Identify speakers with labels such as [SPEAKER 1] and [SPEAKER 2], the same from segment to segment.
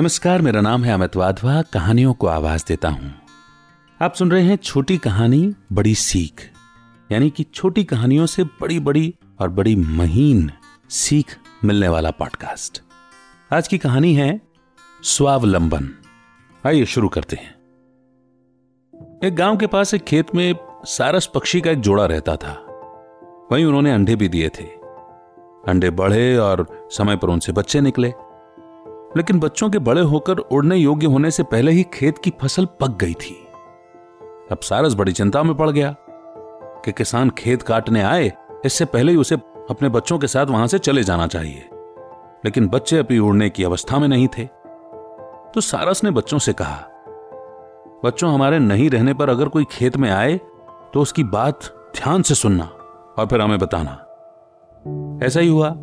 [SPEAKER 1] नमस्कार, मेरा नाम है अमित वाधवा, कहानियों को आवाज़ देता हूँ। आप सुन रहे हैं छोटी कहानी, बड़ी सीख। यानी कि छोटी कहानियों से बड़ी बड़ी और बड़ी महीन सीख मिलने वाला पॉडकास्ट। आज की कहानी है, स्वावलंबन। आइए शुरू करते हैं। एक गाँव के पास एक खेत में सारस पक्षी का एक जोड़ा रहता था। वहीं उन्होंने अंडे भी दिए थे। अंडे बढ़े और समय पर उनसे बच्चे निकले। लेकिन बच्चों के बड़े होकर उड़ने योग्य होने से पहले ही खेत की फ़सल पक गई थी। अब सारस बड़ी चिंता में पड़ गया कि किसान खेत काटने आए, इससे पहले ही उसे अपने बच्चों के साथ वहाँ से चले जाना चाहिए। लेकिन बच्चे अभी उड़ने की अवस्था में नहीं थे। तो सारस ने बच्चों से कहा, बच्चों, हमारे नहीं रहने पर अगर कोई खेत में आए तो उसकी बात ध्यान से सुनना और फिर हमें बताना। ऐसा ही हुआ।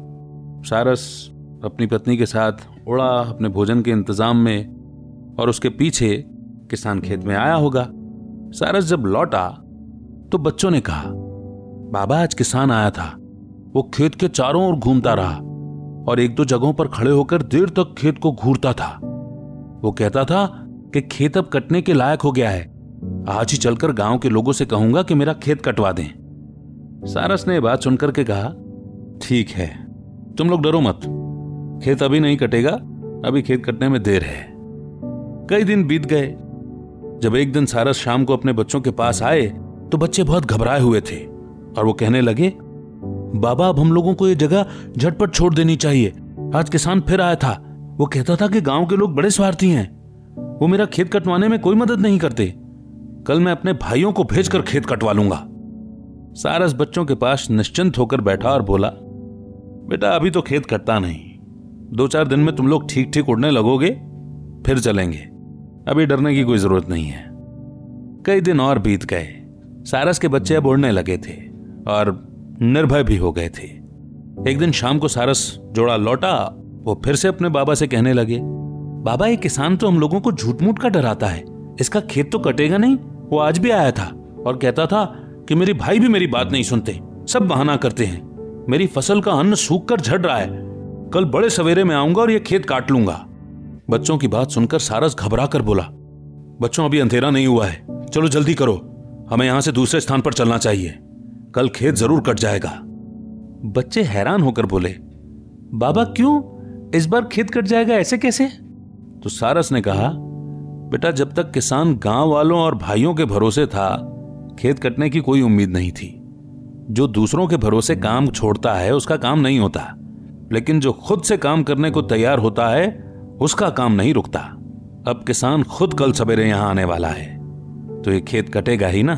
[SPEAKER 1] सारस अपनी पत्नी के साथ उड़ा अपने भोजन के इंतज़ाम में और उसके पीछे किसान खेत में आया होगा। सारस जब लौटा तो बच्चों ने कहा, बाबा, आज किसान आया था। वो खेत के चारों ओर घूमता रहा और एक दो जगहों पर खड़े होकर देर तक खेत को घूरता था। वो कहता था कि खेत अब कटने के लायक हो गया है। आज ही चलकर गाँव के लोगों से कहूँगा कि मेरा खेत कटवा दें। सारस ने बात सुनकर के कहा, ठीक है, तुम लोग डरो मत। खेत अभी नहीं कटेगा, अभी खेत कटने में देर है। कई दिन बीत गए। जब एक दिन सारस शाम को अपने बच्चों के पास आए तो बच्चे बहुत घबराए हुए थे और वो कहने लगे, बाबा, अब हम लोगों को ये जगह झटपट छोड़ देनी चाहिए। आज किसान फिर आया था। वो कहता था कि गाँव के लोग बड़े स्वार्थी हैं। वो मेरा खेत कटवाने में कोई मदद नहीं करते। कल मैं अपने भाइयों को भेजकर खेत कटवा लूँगा। सारस बच्चों के पास निश्चिंत होकर बैठा और बोला, बेटा, अभी तो खेत कटता नहीं। दो चार दिन में तुम लोग ठीक ठीक उड़ने लगोगे, फिर चलेंगे। अभी डरने की कोई ज़रूरत नहीं है। कई दिन और बीत गए। सारस के बच्चे अब उड़ने लगे थे और निर्भय भी हो गए थे। एक दिन शाम को सारस जोड़ा लौटा, वो फिर से अपने बाबा से कहने लगे, बाबा, ये किसान तो हम लोगों को झूठ मूठ का डराता है। इसका खेत तो कटेगा नहीं, वो आज भी आया था और कहता था कि मेरे भाई भी मेरी बात नहीं सुनते, सब बहाना करते हैं। मेरी फ़सल का अन्न सूख कर झड़ रहा है कल बड़े सवेरे में आऊँगा और ये खेत काट लूँगा। बच्चों की बात सुनकर सारस घबरा कर बोला, बच्चों, अभी अंधेरा नहीं हुआ है। चलो जल्दी करो। हमें यहाँ से दूसरे स्थान पर चलना चाहिए। कल खेत ज़रूर कट जाएगा। बच्चे हैरान होकर बोले, बाबा, क्यों? इस बार खेत कट जाएगा ऐसे कैसे? तो सारस ने कहा, बेटा, जब तक किसान गाँव वालों और भाइयों के भरोसे था, खेत कटने की कोई उम्मीद नहीं थी। जो दूसरों के भरोसे काम छोड़ता है, उसका काम नहीं होता। लेकिन जो खुद से काम करने को तैयार होता है, उसका काम नहीं रुकता। अब किसान खुद कल सवेरे यहाँ आने वाला है। तो ये खेत कटेगा ही ना।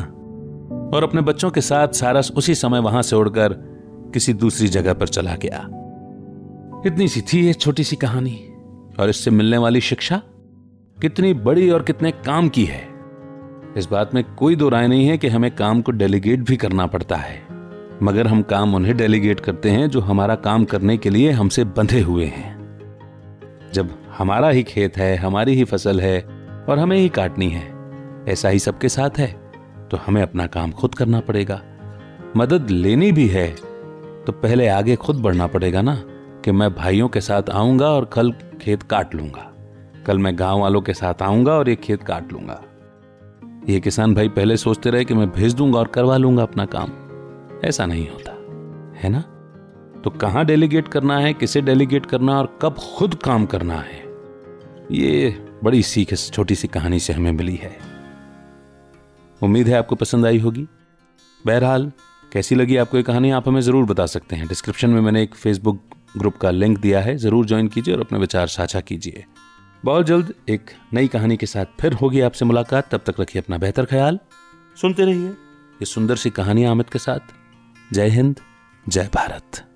[SPEAKER 1] और अपने बच्चों के साथ सारस उसी समय वहाँ से उड़कर किसी दूसरी जगह पर चला गया। इतनी सी थी ये छोटी सी कहानी। और इससे मिलने वाली शिक्षा कितनी बड़ी और कितने काम की है। इस बात में कोई दो राय नहीं है कि हमें काम को डेलीगेट भी करना पड़ता है। मगर हम काम उन्हें डेलीगेट करते हैं जो हमारा काम करने के लिए हमसे बंधे हुए हैं। जब हमारा ही खेत है, हमारी ही फ़सल है और हमें ही काटनी है, ऐसा ही सबके साथ है तो हमें अपना काम खुद करना पड़ेगा। मदद लेनी भी है तो पहले आगे खुद बढ़ना पड़ेगा ना, कि मैं भाइयों के साथ आऊँगा और कल खेत काट लूँगा। कल मैं गाँव वालों के साथ आऊँगा और ये खेत काट लूँगा। ये किसान भाई पहले सोचते रहे कि मैं भेज दूँगा और करवा लूँगा अपना काम। ऐसा नहीं होता, है ना? तो कहाँ डेलीगेट करना है, किसे डेलीगेट करना और कब खुद काम करना है? ये बड़ी सीख, इस छोटी सी कहानी से हमें मिली है। उम्मीद है आपको पसंद आई होगी। बहरहाल, कैसी लगी आपको ये कहानी, आप हमें ज़रूर बता सकते हैं। डिस्क्रिप्शन में मैंने एक फेसबुक ग्रुप का लिंक दिया है, ज़रूर ज्वाइन कीजिए और अपने विचार साझा कीजिए। बहुत जल्द एक नई कहानी के साथ फिर होगी आपसे मुलाकात। तब तक रखिए अपना बेहतर ख्याल। सुनते रहिए ये सुंदर सी कहानी आमिद के साथ। जय हिंद जय भारत।